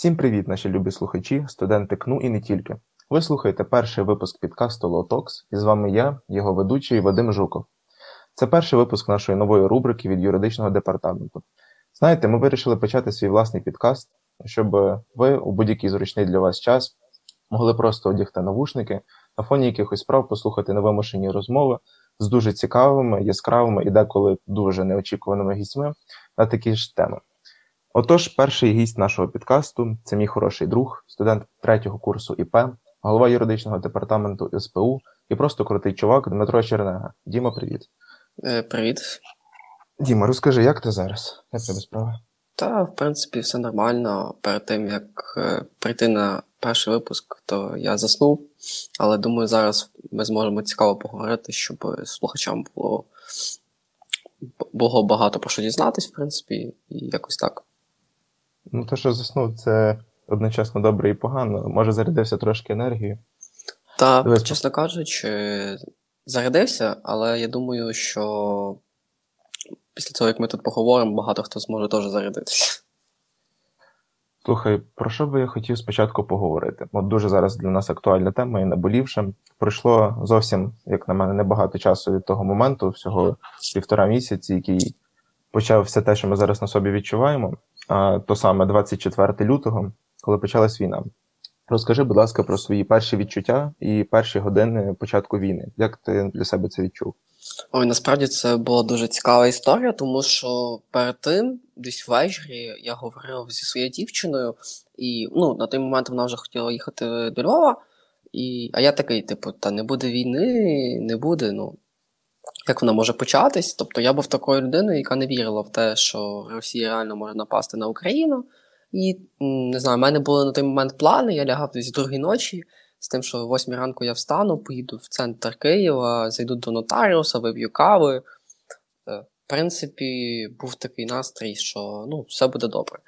Всім привіт, наші любі слухачі, студенти КНУ і не тільки. Ви слухаєте перший випуск підкасту Лотокс, і з вами я, його ведучий Вадим Жуков. Це перший випуск нашої нової рубрики від юридичного департаменту. Знаєте, ми вирішили почати свій власний підкаст, щоб ви у будь-який зручний для вас час могли просто одягти навушники, на фоні якихось справ послухати невимушені розмови з дуже цікавими, яскравими і деколи дуже неочікуваними гістьми на такі ж теми. Отож, перший гість нашого підкасту це мій хороший друг, студент третього курсу ІП, голова юридичного департаменту СПУ і просто крутий чувак Дмитро Чернега. Діма, привіт. Е, Привіт. Діма, розкажи, як ти зараз? Як тебе справа? Та, в принципі, все нормально. Перед тим, як е, прийти на перший випуск, то я заснув. Але думаю, зараз ми зможемо цікаво поговорити, щоб слухачам було було багато про що дізнатись, в принципі, і якось так. Ну, те, що заснув, це одночасно добре і погано. Може, зарядився трошки енергії. Так, Дивись. чесно кажучи, зарядився, але я думаю, що після того, як ми тут поговоримо, багато хто зможе теж зарядитися. Слухай, про що би я хотів спочатку поговорити? От дуже зараз для нас актуальна тема і наболівша. Пройшло зовсім, як на мене, небагато часу від того моменту, всього півтора місяці, який почав все те, що ми зараз на собі відчуваємо. То саме 24 лютого, коли почалась війна. Розкажи, будь ласка, про свої перші відчуття і перші години початку війни. Як ти для себе це відчув? Ой, насправді це була дуже цікава історія, тому що перед тим, десь ввечері, я говорив зі своєю дівчиною, і ну, на той момент вона вже хотіла їхати до Львова. І, А я такий, типу, та не буде війни, не буде. ну, Як вона може початись? Тобто я був такою людиною, яка не вірила в те, що Росія реально може напасти на Україну. І не знаю, в мене були на той момент плани, я лягав десь другій ночі з тим, що о 8 ранку я встану, поїду в центр Києва, зайду до нотаріуса, вип'ю кави. Е, в принципі, був такий настрій, що ну, все буде добре.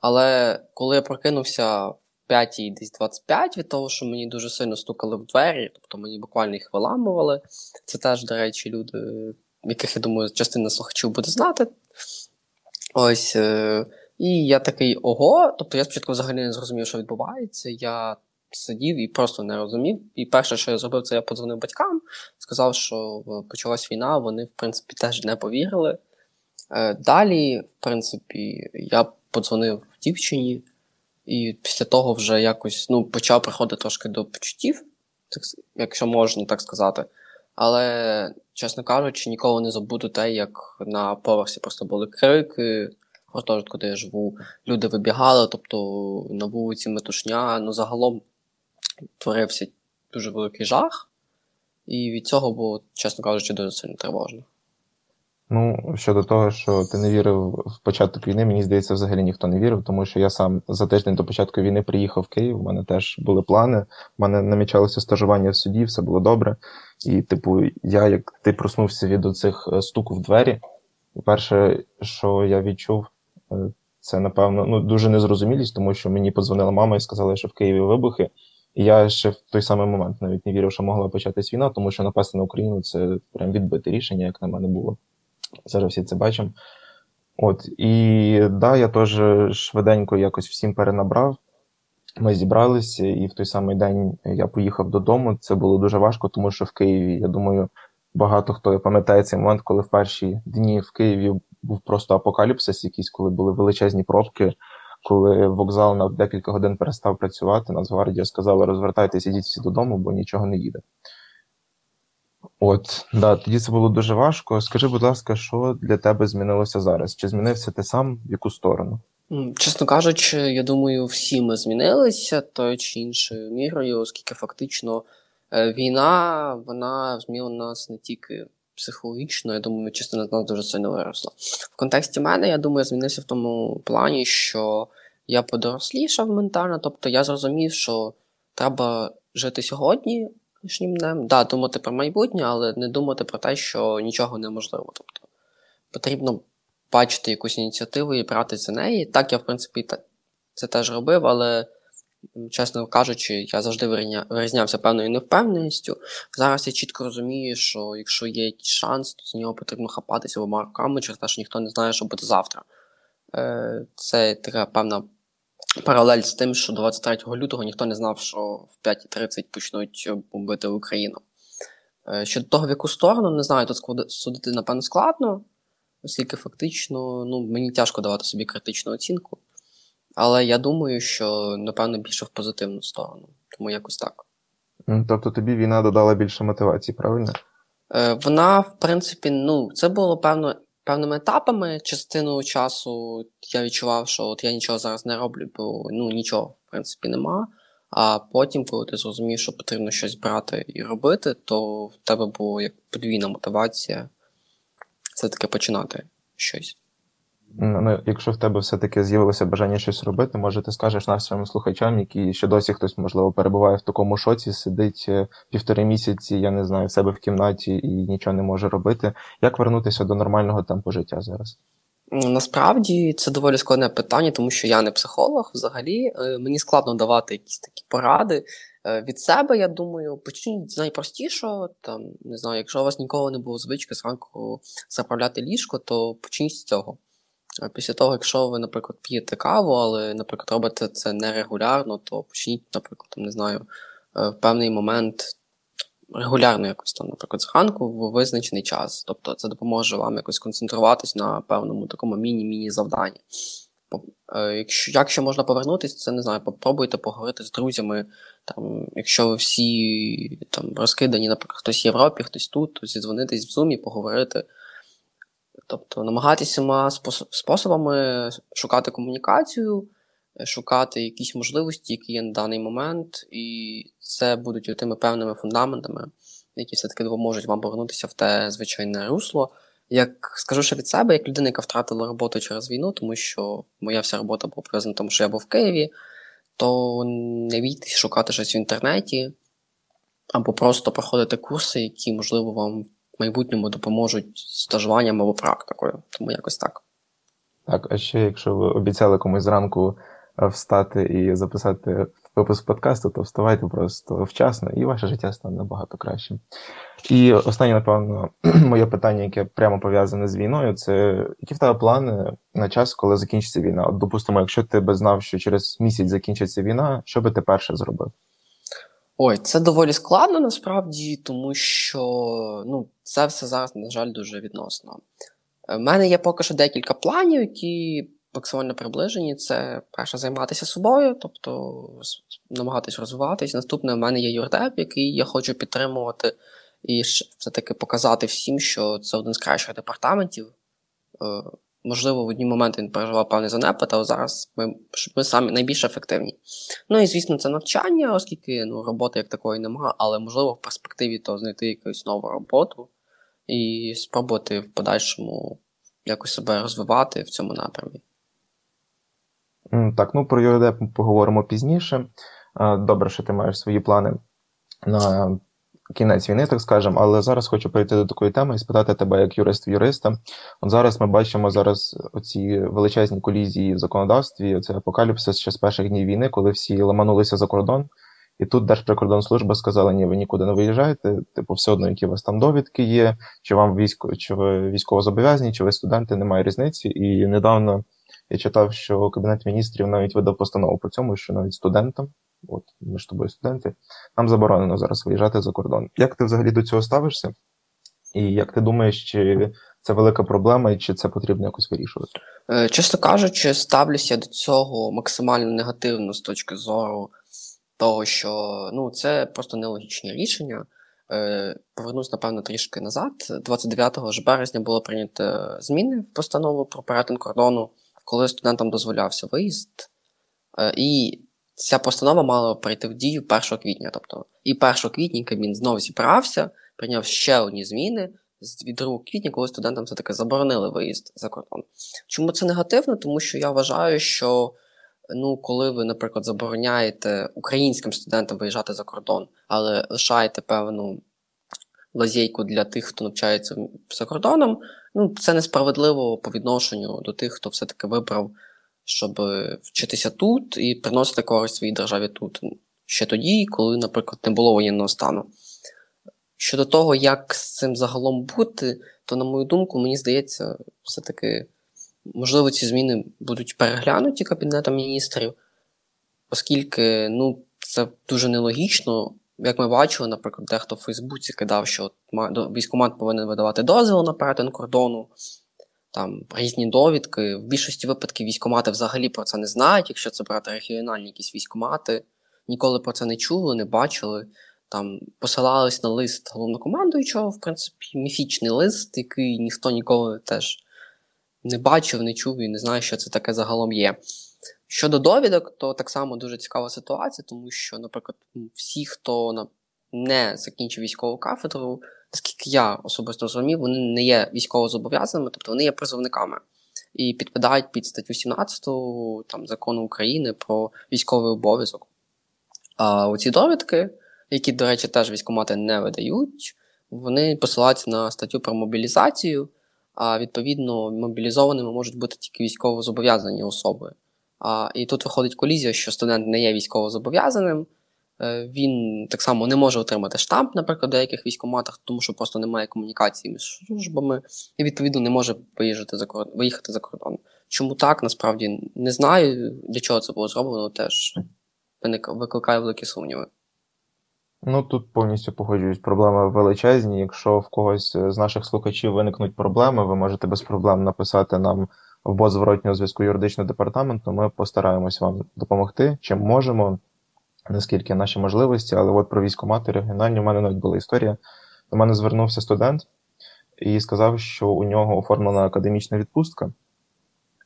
Але коли я прокинувся 5 десь 25 від того, що мені дуже сильно стукали в двері, тобто мені буквально їх виламували. Це теж, до речі, люди, яких я думаю, частина слухачів буде знати. Ось. Е, і я такий ого. Тобто я спочатку взагалі не зрозумів, що відбувається. Я сидів і просто не розумів. І перше, що я зробив, це я подзвонив батькам, сказав, що почалась війна, вони, в принципі, теж не повірили. Е, далі, в принципі, я подзвонив дівчині, і після того вже якось ну, почав приходити трошки до почуттів, якщо можна так сказати. Але, чесно кажучи, ніколи не забуду те, як на поверсі просто були крики гуртожитку, де я живу, люди вибігали, тобто на вулиці метушня, ну загалом творився дуже великий жах, і від цього було, чесно кажучи, дуже сильно тривожно. Ну, щодо того, що ти не вірив в початок війни, мені здається, взагалі ніхто не вірив, тому що я сам за тиждень до початку війни приїхав в Київ. У мене теж були плани. У мене намічалося стажування в суді, все було добре. І, типу, я, як ти проснувся від оцих е, стуку в двері, перше, що я відчув, Е, це, напевно, ну, дуже незрозумілість, тому що мені подзвонила мама і сказала, що в Києві вибухи. І я ще в той самий момент навіть не вірив, що могла початись війна, тому що напасти на Україну це прям відбите рішення, як на мене було. Зараз всі це бачимо. От, і да, я теж швиденько якось всім перенабрав. Ми зібралися, і в той самий день я поїхав додому. Це було дуже важко, тому що в Києві, я думаю, багато хто пам'ятає цей момент, коли в перші дні в Києві був просто апокаліпсис, якийсь, коли були величезні пробки, коли вокзал на декілька годин перестав працювати, Нацгвардія сказала, розвертайтеся, ідіть всі додому, бо нічого не їде. От, да, тоді це було дуже важко. Скажи, будь ласка, що для тебе змінилося зараз? Чи змінився ти сам в яку сторону? Чесно кажучи, я думаю, всі ми змінилися тою чи іншою мірою, оскільки фактично е, війна вона змінила нас не тільки психологічно, я думаю, частина з нас дуже сильно виросла. В контексті мене, я думаю, змінився в тому плані, що я подорослішав ментально, тобто я зрозумів, що треба жити сьогодні лишнім днем, да, думати про майбутнє, але не думати про те, що нічого неможливо. Тобто потрібно бачити якусь ініціативу і братися за неї. Так, я, в принципі, це теж робив, але чесно кажучи, я завжди вирізнявся певною невпевненістю. Зараз я чітко розумію, що якщо є шанс, то з нього потрібно хапатися обома руками, через те, що ніхто не знає, що буде завтра. Е, це така певна паралель з тим, що 23 лютого ніхто не знав, що в 5.30 почнуть бомбити Україну. Е, щодо того, в яку сторону, не знаю, тут судити, напевно, складно, оскільки фактично ну, мені тяжко давати собі критичну оцінку. Але я думаю, що, напевно, більше в позитивну сторону. Тому якось так. Тобто тобі війна додала більше мотивації, правильно? Е, Вона, в принципі, ну, це було певно, певними етапами. Частину часу я відчував, що от я нічого зараз не роблю, бо ну, нічого, в принципі, нема. А потім, коли ти зрозумів, що потрібно щось брати і робити, то в тебе була як подвійна мотивація все-таки починати щось. Ну, Якщо в тебе все-таки з'явилося бажання щось робити, може ти скажеш нашим слухачам, які ще досі хтось, можливо, перебуває в такому шоці, сидить е, півтори місяці, я не знаю, в себе в кімнаті і нічого не може робити. Як вернутися до нормального темпу життя зараз? Насправді це доволі складне питання, тому що я не психолог взагалі. Е, мені складно давати якісь такі поради. Е, від себе, я думаю, почніть з найпростішого. Там, не знаю, якщо у вас ніколи не було звички зранку заправляти ліжко, то почніть з цього. Після того, якщо ви, наприклад, п'єте каву, але, наприклад, робите це нерегулярно, то почніть, наприклад, не знаю, е, в певний момент регулярно якось там, наприклад, зранку в визначений час. Тобто це допоможе вам якось концентруватись на певному такому міні-міні завданні. Е, якщо якщо можна повернутися, це не знаю, попробуйте поговорити з друзями. Там, Якщо ви всі там розкидані, наприклад, хтось в Європі, хтось тут, то зідзвонитись в Zoom, і поговорити. Тобто намагатися способами шукати комунікацію, шукати якісь можливості, які є на даний момент, і це будуть тими певними фундаментами, які все-таки допоможуть вам повернутися в те звичайне русло. Як скажу ще від себе, як людина, яка втратила роботу через війну, тому що моя вся робота була пов'язана тому, що я був в Києві, то не бійтесь шукати щось в інтернеті, або просто проходити курси, які, можливо, вам майбутньому допоможуть стажуванням або практикою. Тому якось так. Так, а ще якщо ви обіцяли комусь зранку е, встати і записати випуск подкасту, то вставайте просто вчасно, і ваше життя стане набагато кращим. І останнє, напевно, моє питання, яке прямо пов'язане з війною, це які в тебе плани на час, коли закінчиться війна? От, допустимо, якщо ти би знав, що через місяць закінчиться війна, що би ти перше зробив? Ой, це доволі складно насправді, тому що ну, це все зараз, на жаль, дуже відносно. У е, мене є поки що декілька планів, які максимально приближені. Це перше займатися собою, тобто намагатись розвиватись. Наступне в мене є юрдеп, який я хочу підтримувати і все-таки показати всім, що це один з кращих департаментів. Е, можливо, в одні моменти він переживав певний занепад, але зараз ми ми самі найбільш ефективні. Ну і звісно, це навчання, оскільки ну, роботи як такої немає, але можливо в перспективі то знайти якусь нову роботу і спробувати в подальшому якось себе розвивати в цьому напрямі. Так, ну про ЮРД поговоримо пізніше. Добре, що ти маєш свої плани на кінець війни, так скажемо, але зараз хочу перейти до такої теми і спитати тебе як юрист-юриста. От зараз ми бачимо зараз оці величезні колізії в законодавстві, це апокаліпсис ще з перших днів війни, коли всі ламанулися за кордон. І тут Держприкордонслужба сказала, ні, ви нікуди не виїжджаєте, типу, все одно, які у вас там довідки є, чи вам військо, чи ви військово зобов'язані, чи ви студенти, немає різниці. І недавно я читав, що Кабінет міністрів навіть видав постанову по цьому, що навіть студентам, от ми ж тобою студенти, нам заборонено зараз виїжджати за кордон. Як ти взагалі до цього ставишся? І як ти думаєш, чи це велика проблема, і чи це потрібно якось вирішувати? Е, чесно кажучи, ставлюся до цього максимально негативно з точки зору того, що ну, це просто нелогічні рішення. Е, повернусь, напевно, трішки назад. 29 ж березня було прийнято зміни в постанову про перетин кордону коли студентам дозволявся виїзд. Е, і ця постанова мала прийти в дію 1 квітня. Тобто, і 1 квітня Кабмін знову зібрався, прийняв ще одні зміни від 2 квітня, коли студентам все-таки заборонили виїзд за кордон. Чому це негативно? Тому що я вважаю, що ну, коли ви, наприклад, забороняєте українським студентам виїжджати за кордон, але лишаєте певну лазейку для тих, хто навчається за кордоном, ну, це несправедливо по відношенню до тих, хто все-таки вибрав, щоб вчитися тут і приносити користь своїй державі тут. Ще тоді, коли, наприклад, не було воєнного стану. Щодо того, як з цим загалом бути, то, на мою думку, мені здається, все-таки, можливо, ці зміни будуть переглянуті Кабінетом міністрів. оскільки ну, це дуже нелогічно. Як ми бачили, наприклад, дехто в Фейсбуці кидав, що військкомат повинен видавати дозвіл на перетин кордону, там різні довідки. В більшості випадків військкомати взагалі про це не знають, якщо це брати регіональні якісь військкомати, ніколи про це не чули, не бачили. Там посилались на лист головнокомандуючого, в принципі, міфічний лист, який ніхто ніколи теж не бачив, не чув і не знає, що це таке загалом є. Щодо довідок, то так само дуже цікава ситуація, тому що, наприклад, всі, хто не закінчив військову кафедру, наскільки я особисто розумів, вони не є військово зобов'язаними, тобто вони є призовниками і підпадають під статтю 17 там, закону України про військовий обов'язок. А оці довідки, які, до речі, теж військомати не видають, вони посилаються на статтю про мобілізацію, а відповідно мобілізованими можуть бути тільки військово зобов'язані особи. А, І тут виходить колізія, що студент не є військово зобов'язаним, він так само не може отримати штамп, наприклад, в деяких військоматах, тому що просто немає комунікації між службами, і відповідно не може виїжджати за кордон, виїхати за кордон. Чому так, насправді не знаю, для чого це було зроблено, теж викликає великі сумніви. Ну тут повністю погоджуюсь, проблеми величезні. Якщо в когось з наших слухачів виникнуть проблеми, ви можете без проблем написати нам в бот зворотнього зв'язку юридичного департаменту. Ми постараємось вам допомогти, чим можемо, наскільки наші можливості, але от про військомати регіональні у мене навіть була історія. До мене звернувся студент і сказав, що у нього оформлена академічна відпустка,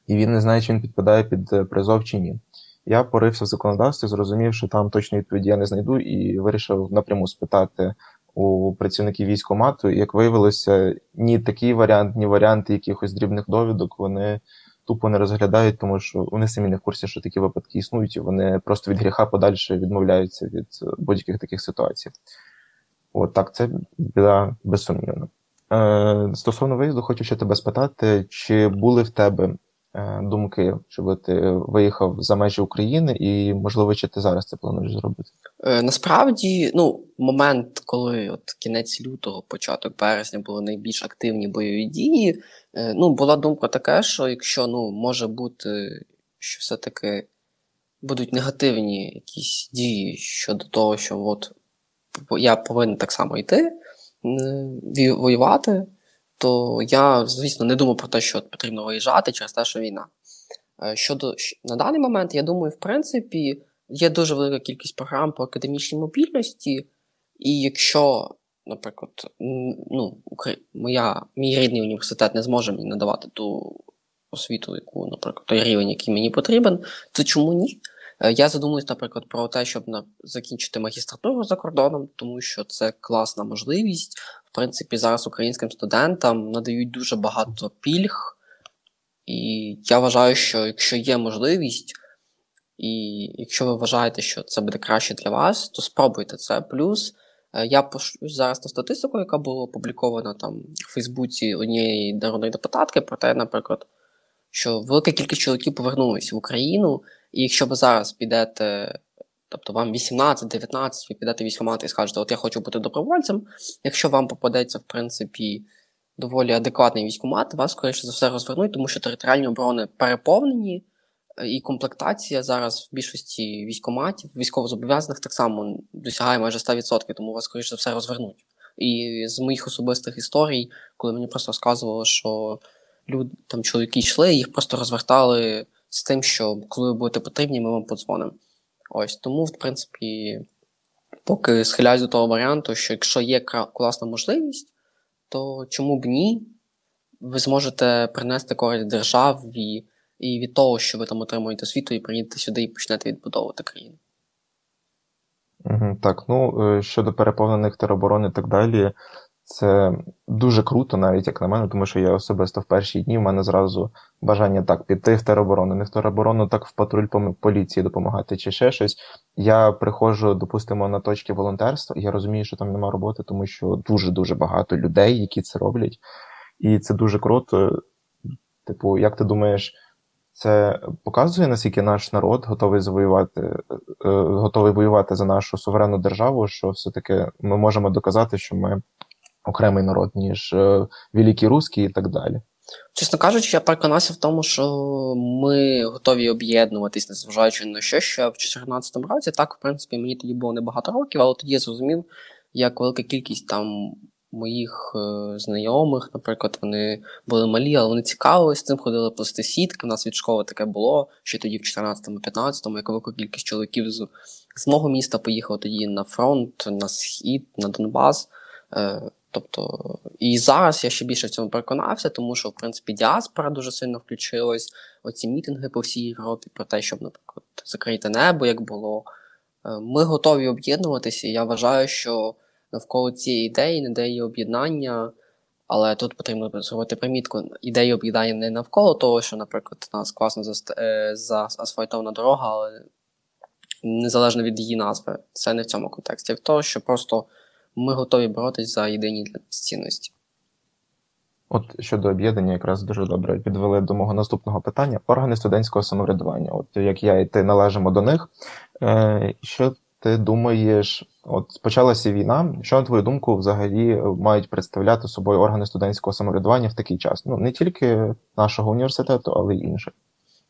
і він не знає, чи він підпадає під призов чи ні. Я порився в законодавстві, зрозумів, що там точно відповіді я не знайду, і вирішив напряму спитати у працівників військомату. Як виявилося, ні такий варіант, ні варіанти якихось дрібних довідок вони тупо не розглядають, тому що вони самі не в курсі, що такі випадки існують, і вони просто від гріха подальше відмовляються від будь-яких таких ситуацій. От так, це біда безсумнівно. Е, Стосовно виїзду, хочу ще тебе спитати, чи були в тебе Е, думки, щоб ти виїхав за межі України, і можливо, чи ти зараз це плануєш зробити? Е, насправді, ну, момент, коли от кінець лютого, початок березня були найбільш активні бойові дії. Е, ну, була думка така, що якщо ну, може бути, що все-таки будуть негативні якісь дії щодо того, що от я повинен так само йти воювати то я, звісно, не думав про те, що потрібно виїжджати через те, що війна. Е, щодо на даний момент, я думаю, в принципі, є дуже велика кількість програм по академічній мобільності, і якщо, наприклад, ну, моя, мій рідний університет не зможе мені надавати ту освіту, яку, наприклад, той рівень, який мені потрібен, то чому ні? Е, я задумуюсь, наприклад, про те, щоб закінчити магістратуру за кордоном, тому що це класна можливість принципі, зараз українським студентам надають дуже багато пільг, і я вважаю, що якщо є можливість, і якщо ви вважаєте, що це буде краще для вас, то спробуйте це. Плюс е, я пошлюсь зараз на статистику, яка була опублікована там в Фейсбуці однієї народної депутатки, про те, наприклад, що велика кількість чоловіків повернулися в Україну, і якщо ви зараз підете Тобто вам 18-19, ви підете військомат і скажете, от я хочу бути добровольцем. Якщо вам попадеться, в принципі, доволі адекватний військомат, вас, скоріше за все, розвернуть, тому що територіальні оборони переповнені, е, і комплектація зараз в більшості військоматів, військовозобов'язаних так само досягає майже 100%, тому вас, скоріше за все, розвернуть. І з моїх особистих історій, коли мені просто розказували, що люди, там чоловіки йшли, їх просто розвертали з тим, що коли ви будете потрібні, ми вам подзвонимо. Ось тому, в принципі, поки схиляюсь до того варіанту, що якщо є класна можливість, то чому б ні? Ви зможете принести користь державі і від того, що ви там отримуєте світу, і приїдете сюди і почнете відбудовувати країну. Так, ну е, щодо переповнених тероборон і так далі, це дуже круто, навіть як на мене, тому що я особисто в перші дні в мене зразу бажання так піти в тероборону, не в тероборону, так в патруль поліції допомагати чи ще щось. Я приходжу, допустимо, на точки волонтерства, і я розумію, що там нема роботи, тому що дуже-дуже багато людей, які це роблять. І це дуже круто. Типу, як ти думаєш, це показує, наскільки наш народ готовий завоювати, е, готовий воювати за нашу суверенну державу, що все-таки ми можемо доказати, що ми окремий народ, ніж е, Великий Русський і так далі. Чесно кажучи, я переконався в тому, що ми готові об'єднуватись, незважаючи на що, що в 2014 році. Так, в принципі, мені тоді було небагато років, але тоді я зрозумів, як велика кількість там моїх е, знайомих, наприклад, вони були малі, але вони цікавились цим, ходили плести сітки. У нас від школи таке було, ще тоді в 14-15, як велика кількість чоловіків з, з мого міста поїхали тоді на фронт, на схід, на Донбас. Е, Тобто, і зараз я ще більше в цьому переконався, тому що, в принципі, діаспора дуже сильно включилась. Оці мітинги по всій Європі про те, щоб, наприклад, закрити небо, як було. Е, ми готові об'єднуватися, і я вважаю, що навколо цієї ідеї, не ідеї об'єднання, але тут потрібно зробити примітку. Ідеї об'єднання не навколо того, що, наприклад, у нас класно заасфальтована дорога, але незалежно від її назви. Це не в цьому контексті, а в тому, що просто ми готові боротись за єдині цінності. От щодо об'єднання, якраз дуже добре підвели до мого наступного питання. Органи студентського самоврядування. От як я і ти належимо до них. Е, Що ти думаєш, от почалася війна? Що на твою думку взагалі мають представляти собою органи студентського самоврядування в такий час? Ну не тільки нашого університету, але й інших.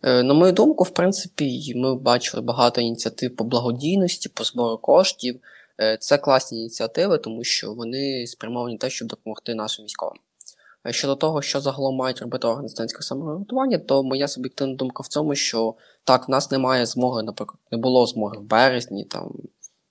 Е, на мою думку, в принципі, ми бачили багато ініціатив по благодійності, по збору коштів. Е, це класні ініціативи, тому що вони спрямовані те, щоб допомогти нашим військовим. Е, щодо того, що загалом мають робити органи студентського самоврядування, то моя суб'єктивна думка в цьому, що так, в нас немає змоги, наприклад, не було змоги в березні, там,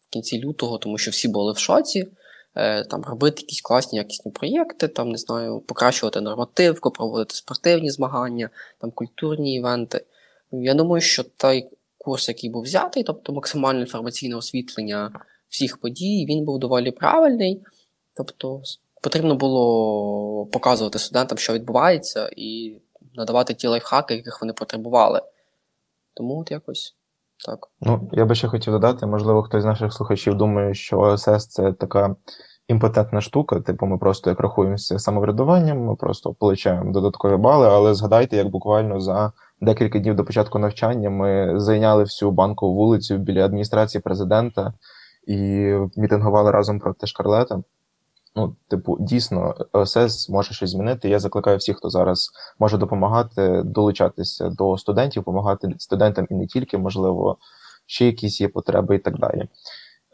в кінці лютого, тому що всі були в шоці. Е, там робити якісь класні якісні проєкти, там, не знаю, покращувати нормативку, проводити спортивні змагання, там культурні івенти. Я думаю, що той курс, який був взятий, тобто максимальне інформаційне освітлення всіх подій, він був доволі правильний. Тобто потрібно було показувати студентам, що відбувається, і надавати ті лайфхаки, яких вони потребували. Тому от якось так. Ну, я би ще хотів додати, можливо, хтось з наших слухачів думає, що ОСС це така імпотентна штука, типу, ми просто як рахуємося самоврядуванням, ми просто получаємо додаткові бали, але згадайте, як буквально за декілька днів до початку навчання ми зайняли всю банкову вулицю біля адміністрації президента і мітингували разом проти Шкарлета. Ну, типу, дійсно, ОСС може щось змінити. Я закликаю всіх, хто зараз може допомагати, долучатися до студентів, допомагати студентам і не тільки, можливо, ще якісь є потреби і так далі.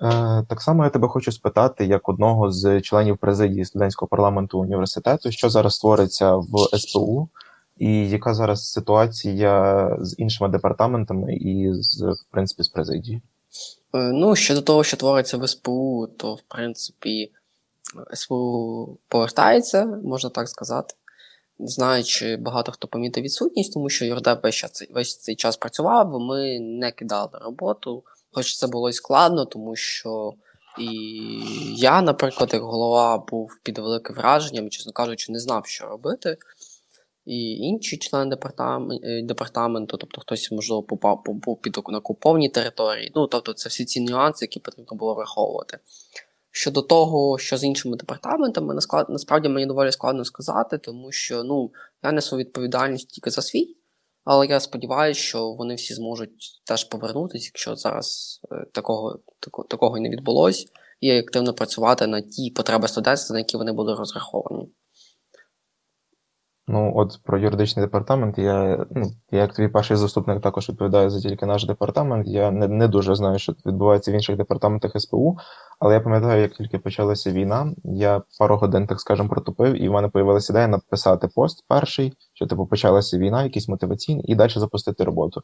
Е, Так само я тебе хочу спитати, як одного з членів президії студентського парламенту університету, що зараз створиться в СПУ, і яка зараз ситуація з іншими департаментами і з в принципі з президією? Е, ну, щодо того, що твориться в СПУ, то в принципі. СВУ повертається, можна так сказати. Не знаю, чи багато хто помітив відсутність, тому що Юрдеп весь, весь цей час працював, ми не кидали роботу. Хоч це було і складно, тому що і я, наприклад, як голова був під великим враженням, чесно кажучи, не знав, що робити. І інші члени департаменту, департаменту, тобто хтось, можливо, попав був під на окупованій території. Ну, тобто, це всі ці нюанси, які потрібно було враховувати. Щодо того, що з іншими департаментами, насправді мені доволі складно сказати, тому що ну, я несу відповідальність тільки за свій, але я сподіваюся, що вони всі зможуть теж повернутися, якщо зараз е, такого такого, такого не відбулось, і активно працювати на ті потреби студентства, на які вони були розраховані. Ну, от про юридичний департамент, я, ну, я як твій перший заступник також відповідаю за тільки наш департамент. Я не не дуже знаю, що відбувається в інших департаментах СПУ, але я пам'ятаю, як тільки почалася війна, я пару годин, так скажемо, протупив, і в мене з'явилася ідея написати пост перший, що типу почалася війна, якийсь мотиваційний, і далі запустити роботу.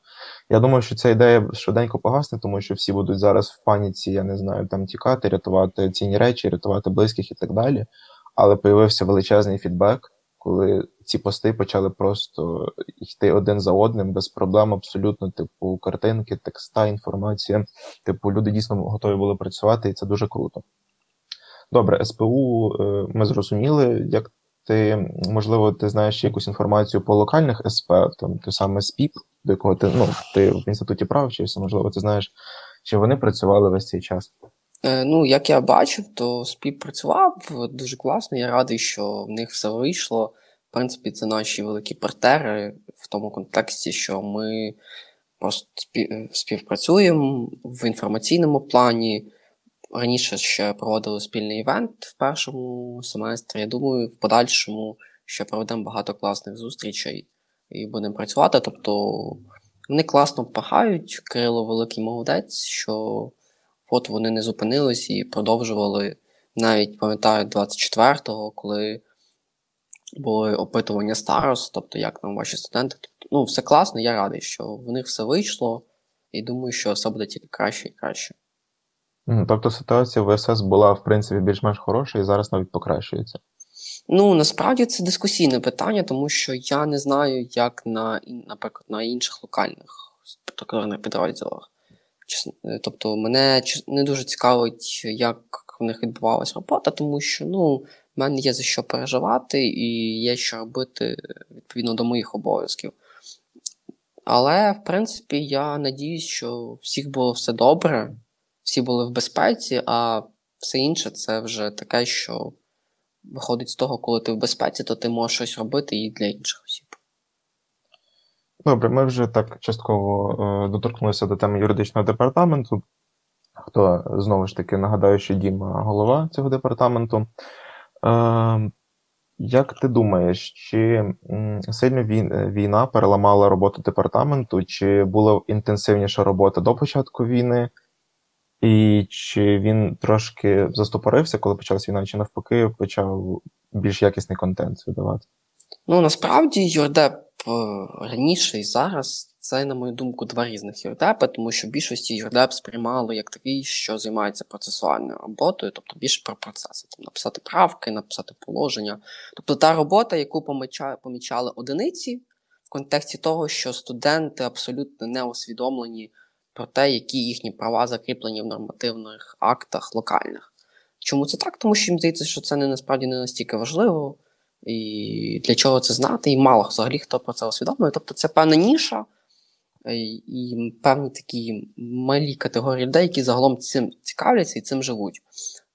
Я думаю, що ця ідея швиденько погасне, тому що всі будуть зараз в паніці, я не знаю, там тікати, рятувати цінні речі, рятувати близьких і так далі. Але появився величезний фідбек коли ці пости почали просто йти один за одним без проблем, абсолютно, типу, картинки, текста, інформація. Типу, люди дійсно готові були працювати, і це дуже круто. Добре, СПУ е, ми зрозуміли, як ти, можливо, ти знаєш якусь інформацію по локальних СП, там ти саме СПІП, до якого ти ну, ти в інституті прав вчився, можливо, ти знаєш, чи вони працювали весь цей час. Е, ну, як я бачив, то спів працював дуже класно. Я радий, що в них все вийшло. В принципі, це наші великі партнери в тому контексті, що ми просто співпрацюємо в інформаційному плані. Раніше ще проводили спільний івент в першому семестрі. Я думаю, в подальшому що проведемо багато класних зустрічей і будемо працювати. Тобто вони класно пахають. Кирило великий молодець, що от вони не зупинились і продовжували. Навіть пам'ятаю 24-го, коли були опитування старост, тобто як нам ваші студенти. Тобто, ну, все класно, я радий, що в них все вийшло, і думаю, що все буде тільки краще і краще. Тобто ситуація в СС була, в принципі, більш-менш хороша і зараз навіть покращується. Ну, насправді це дискусійне питання, тому що я не знаю, як на, наприклад, на інших локальних спектакулярних підрозділах. Е, тобто, мене не дуже цікавить, як в них відбувалася робота, тому що ну, в мене є за що переживати, і є що робити відповідно до моїх обов'язків. Але, в принципі, я надіюсь, що всіх було все добре, всі були в безпеці, а все інше це вже таке, що виходить з того, коли ти в безпеці, то ти можеш щось робити і для інших осіб. Добре, ми вже так частково е, доторкнулися до теми юридичного департаменту. Хто знову ж таки нагадаю, що Діма голова цього департаменту. Е, як ти думаєш, чи сильно війна переламала роботу департаменту, чи була інтенсивніша робота до початку війни, і чи він трошки застопорився, коли почалася війна, чи навпаки почав більш якісний контент видавати? Ну насправді юрдеп раніше і зараз це, на мою думку, два різних юрдепи, тому що більшості юрдеп сприймало як такий, що займається процесуальною роботою, тобто більше про процеси, там написати правки, написати положення. Тобто та робота, яку помічали одиниці, в контексті того, що студенти абсолютно не усвідомлені про те, які їхні права закріплені в нормативних актах локальних. Чому це так? Тому що їм здається, що це не насправді не настільки важливо, і для чого це знати, і мало взагалі хто про це усвідомлює. Тобто це певна ніша е, і певні такі малі категорії людей, які загалом цим цікавляться і цим живуть.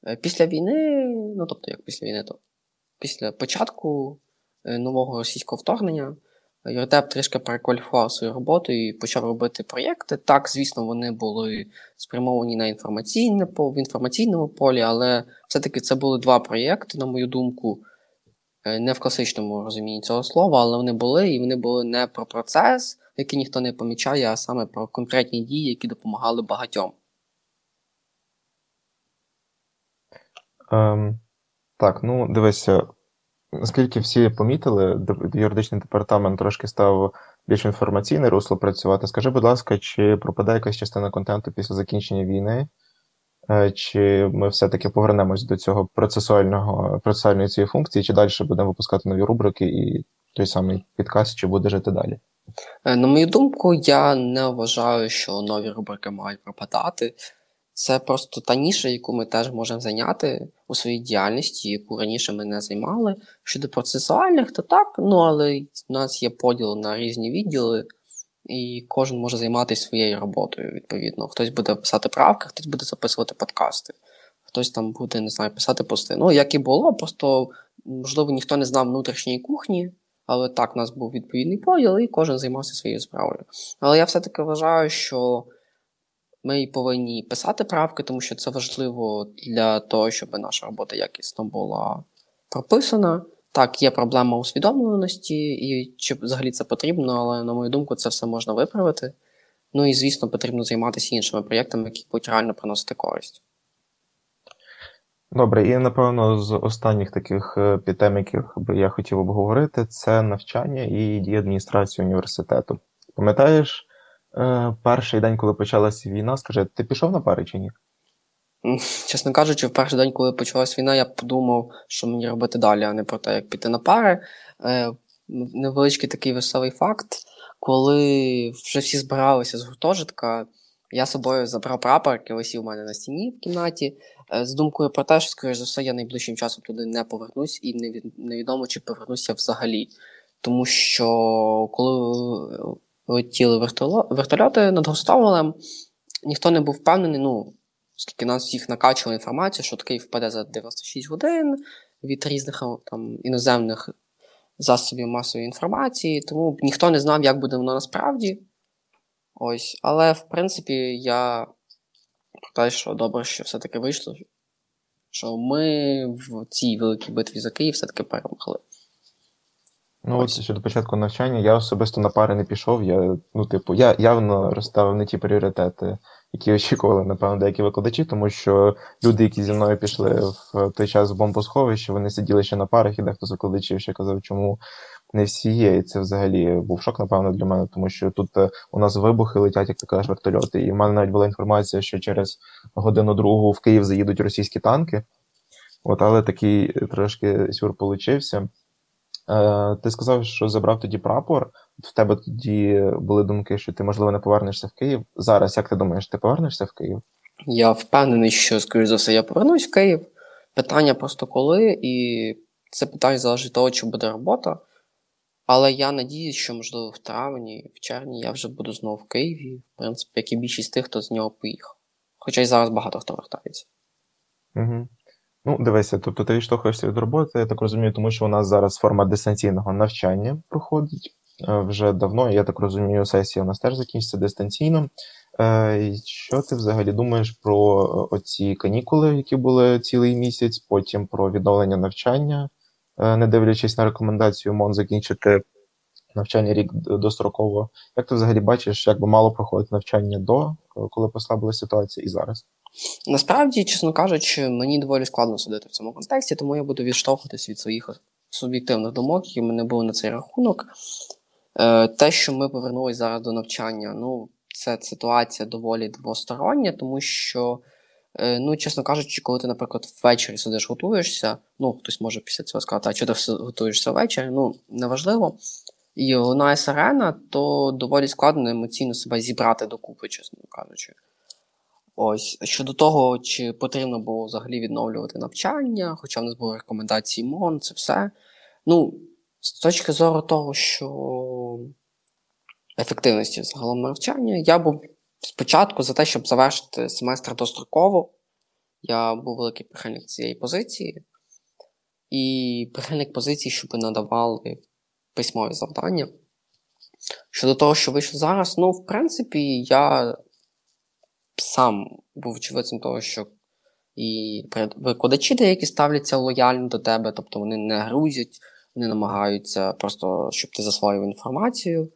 Е, після війни, ну тобто, як після війни, то після початку е, нового російського вторгнення. Юртеп трішки перекваліфував свою роботу і почав робити проєкти. Так, звісно, вони були спрямовані на інформаційне в інформаційному полі, але все-таки це були два проєкти, на мою думку, не в класичному розумінні цього слова, але вони були, і вони були не про процес, який ніхто не помічає, а саме про конкретні дії, які допомагали багатьом. Ем, Так, ну дивися, Наскільки всі помітили, юридичний департамент трошки став більш інформаційне русло працювати. Скажи, будь ласка, чи пропадає якась частина контенту після закінчення війни? Е, чи ми все-таки повернемось до цього процесуального процесуальної цієї функції, чи далі будемо випускати нові рубрики і той самий підкаст, чи буде жити далі? Е, на мою думку, я не вважаю, що нові рубрики мають пропадати. Це просто та ніша, яку ми теж можемо зайняти у своїй діяльності, яку раніше ми не займали. Щодо процесуальних, то так, ну але в нас є поділ на різні відділи, і кожен може займатися своєю роботою, відповідно. Хтось буде писати правки, хтось буде записувати подкасти, хтось там буде, не знаю, писати пости. Ну, як і було, просто, можливо, ніхто не знав внутрішньої кухні, але так, у нас був відповідний поділ, і кожен займався своєю справою. Але я все-таки вважаю, що. Ми повинні писати правки, тому що це важливо для того, щоб наша робота якісно була прописана. Так, є проблема усвідомленості, і чи взагалі це потрібно, але, на мою думку, це все можна виправити. Ну і, звісно, потрібно займатися іншими проєктами, які будуть реально приносити користь. Добре, і напевно з останніх таких е, тем, яких би я хотів обговорити, це навчання і дії адміністрації університету. Пам'ятаєш, Е, перший день, коли почалася війна, скажи, ти пішов на пари чи ні? Чесно кажучи, в перший день, коли почалась війна, я подумав, що мені робити далі, а не про те, як піти на пари. Е, невеличкий такий веселий факт. Коли вже всі збиралися з гуртожитка, я собою забрав прапор, який висів у мене на стіні в кімнаті, е, з думкою про те, що, скоріш за все, я найближчим часом туди не повернусь, і невідомо, чи повернуся взагалі. Тому що коли летіли вертольоти над Гостомелем. Ніхто не був впевнений, ну, оскільки нас всіх накачували інформацію, що такий впаде за 96 годин від різних там, іноземних засобів масової інформації, тому ніхто не знав, як буде воно насправді. Ось, Але, в принципі, я про те, що добре, що все-таки вийшло, що ми в цій великій битві за Київ все-таки перемогли. Ну, от щодо початку навчання, я особисто на пари не пішов. Я, ну, типу, я явно розставив не ті пріоритети, які очікували, напевно, деякі викладачі, тому що люди, які зі мною пішли в той час в бомбосховище, вони сиділи ще на парах, і дехто з викладачів ще казав, чому не всі є. І це взагалі був шок, напевно, для мене, тому що тут е, у нас вибухи летять, як ти кажеш, вертольоти. І в мене навіть була інформація, що через годину другу в Київ заїдуть російські танки. От, але такий трошки сюр получився. Е, Ти сказав, що забрав тоді прапор. В тебе тоді були думки, що ти, можливо, не повернешся в Київ. Зараз, як ти думаєш, ти повернешся в Київ? Я впевнений, що, скоріш за все, я повернусь в Київ. Питання просто коли, і це питання залежить від того, чи буде робота. Але я надіюсь, що, можливо, в травні, в червні я вже буду знову в Києві, в принципі, як і більшість тих, хто з нього поїхав. Хоча й зараз багато хто вертається. Угу. Ну, дивися, тобто ти відштовхуєшся від роботи, я так розумію, тому що у нас зараз форма дистанційного навчання проходить вже давно. Я так розумію, сесія у нас теж закінчиться дистанційно. Е, що ти взагалі думаєш про оці канікули, які були цілий місяць, потім про відновлення навчання, е, не дивлячись на рекомендацію МОН закінчити навчання рік достроково? Як ти взагалі бачиш, як би мало проходити навчання до, коли послабилася ситуація, і зараз? Насправді, чесно кажучи, мені доволі складно судити в цьому контексті, тому я буду відштовхуватись від своїх суб'єктивних думок, які в мене були на цей рахунок. Е, те, що ми повернулися зараз до навчання, ну, це ситуація доволі двостороння, тому що, е, ну, чесно кажучи, коли ти, наприклад, ввечері сидиш, готуєшся, ну, хтось може після цього сказати, а чи ти готуєшся ввечері, ну, неважливо. І лунає сирена, то доволі складно емоційно себе зібрати докупи, чесно кажучи. Ось щодо того, чи потрібно було взагалі відновлювати навчання, хоча в нас були рекомендації МОН, це все. Ну, з точки зору того, що ефективності загалом навчання, я був спочатку за те, щоб завершити семестр достроково. Я був великий прихильник цієї позиції, і прихильник позиції, щоб надавали письмові завдання. Щодо того, що вийшло зараз, ну, в принципі, я сам був очевидцем того, що і викладачі деякі ставляться лояльно до тебе, тобто вони не грузять, вони намагаються просто, щоб ти засвоїв інформацію.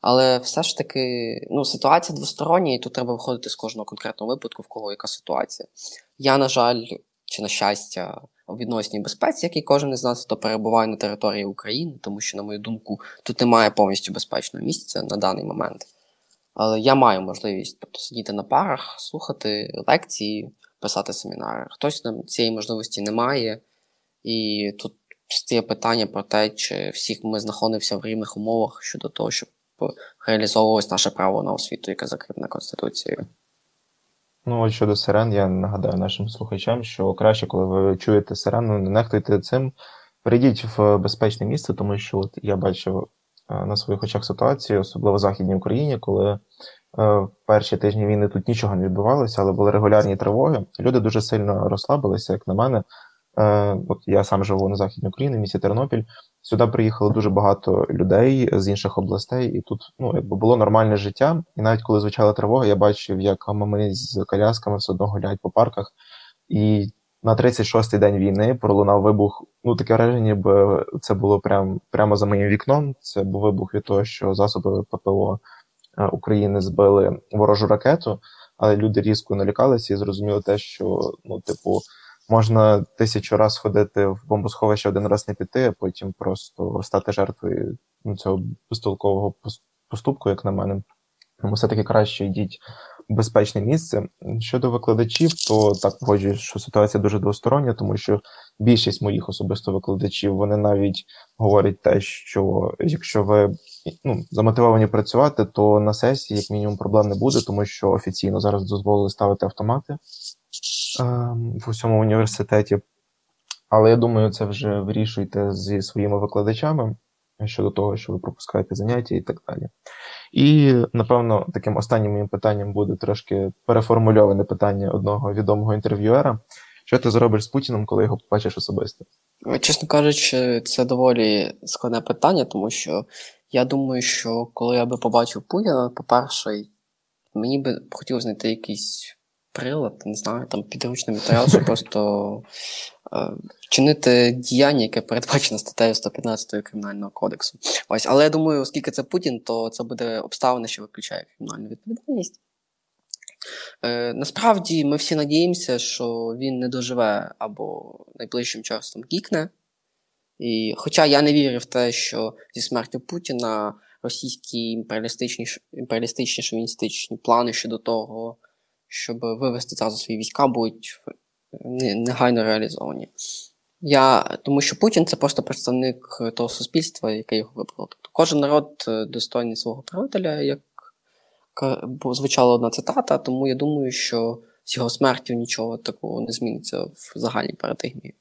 Але все ж таки, ну, ситуація двостороння, і тут треба виходити з кожного конкретного випадку, в кого яка ситуація. Я, на жаль, чи на щастя, у відносній безпеці, як і кожен із нас, хто перебуває на території України, тому що, на мою думку, тут немає повністю безпечного місця на даний момент. Але я маю можливість тобто, сидіти на парах, слухати лекції, писати семінари. Хтось нам цієї можливості не має. І тут стає питання про те, чи всіх ми знаходимося в рівних умовах щодо того, щоб реалізовувалось наше право на освіту, яке закріплене Конституцією. Ну, от щодо сирен, я нагадаю нашим слухачам, що краще, коли ви чуєте сирену, не нехтуйте цим. Прийдіть в безпечне місце, тому що от я бачив Е, на своїх очах ситуацію, особливо в Західній Україні, коли е, в перші тижні війни тут нічого не відбувалося, але були регулярні тривоги. Люди дуже сильно розслабилися, як на мене. Е, от я сам живу на Західній Україні, в місті Тернопіль. Сюди приїхало дуже багато людей з інших областей, і тут ну, якби було нормальне життя. І навіть коли звучала тривога, я бачив, як мами з колясками все одно гуляють по парках. І на 36-й день війни пролунав вибух. Ну, таке враження, ніби це було прям, прямо за моїм вікном. Це був вибух від того, що засоби ППО е, України збили ворожу ракету, але люди різко налякалися і зрозуміли те, що ну, типу, можна тисячу раз ходити в бомбосховище, один раз не піти, а потім просто стати жертвою ну, цього безтолкового поступку, як на мене. Тому все-таки краще йдіть в безпечне місце. Щодо викладачів, то так погоджуюсь, що ситуація дуже двостороння, тому що більшість моїх особисто викладачів вони навіть говорять те, що якщо ви ну, замотивовані працювати, то на сесії, як мінімум, проблем не буде, тому що офіційно зараз дозволили ставити автомати в усьому університеті. Але я думаю, це вже вирішуйте зі своїми викладачами щодо того, що ви пропускаєте заняття і так далі. І, напевно, таким останнім моїм питанням буде трошки переформульоване питання одного відомого інтерв'юера. Що ти зробиш з Путіним, коли його побачиш особисто? Чесно кажучи, це доволі складне питання, тому що я думаю, що коли я би побачив Путіна, по-перше, мені би хотілося знайти якийсь прилад, не знаю, там підручний матеріал, щоб просто е, чинити діяння, яке передбачено статтею 115 Кримінального кодексу. Ось, але я думаю, оскільки це Путін, то це буде обставина, що виключає кримінальну відповідальність. Е, Насправді ми всі надіємося, що він не доживе або найближчим часом кікне. І, Хоча я не вірю в те, що зі смертю Путіна російські імперіалістичні імперіалістичні шовіністичні плани щодо того, щоб вивести зразу свої війська, будуть негайно реалізовані. Я, Тому що Путін це просто представник того суспільства, яке його вибрало. Тобто кожен народ е, достойний свого правителя, як звучала одна цитата, тому я думаю, що з його смертю нічого такого не зміниться в загальній парадигмі.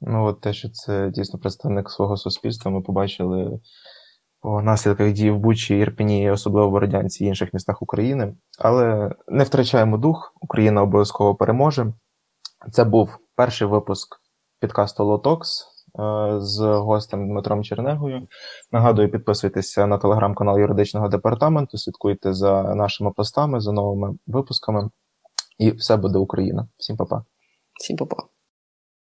Ну, от те, що це дійсно представник свого суспільства, ми побачили по наслідках дій в Бучі, Ірпені, особливо в Бородянці і інших містах України. Але не втрачаємо дух, Україна обов'язково переможе. Це був перший випуск підкасту Лотокс з гостем Дмитром Чернегою. Нагадую, підписуйтеся на телеграм-канал юридичного департаменту, слідкуйте за нашими постами, за новими випусками. І все буде Україна. Всім па-па. Всім па-па.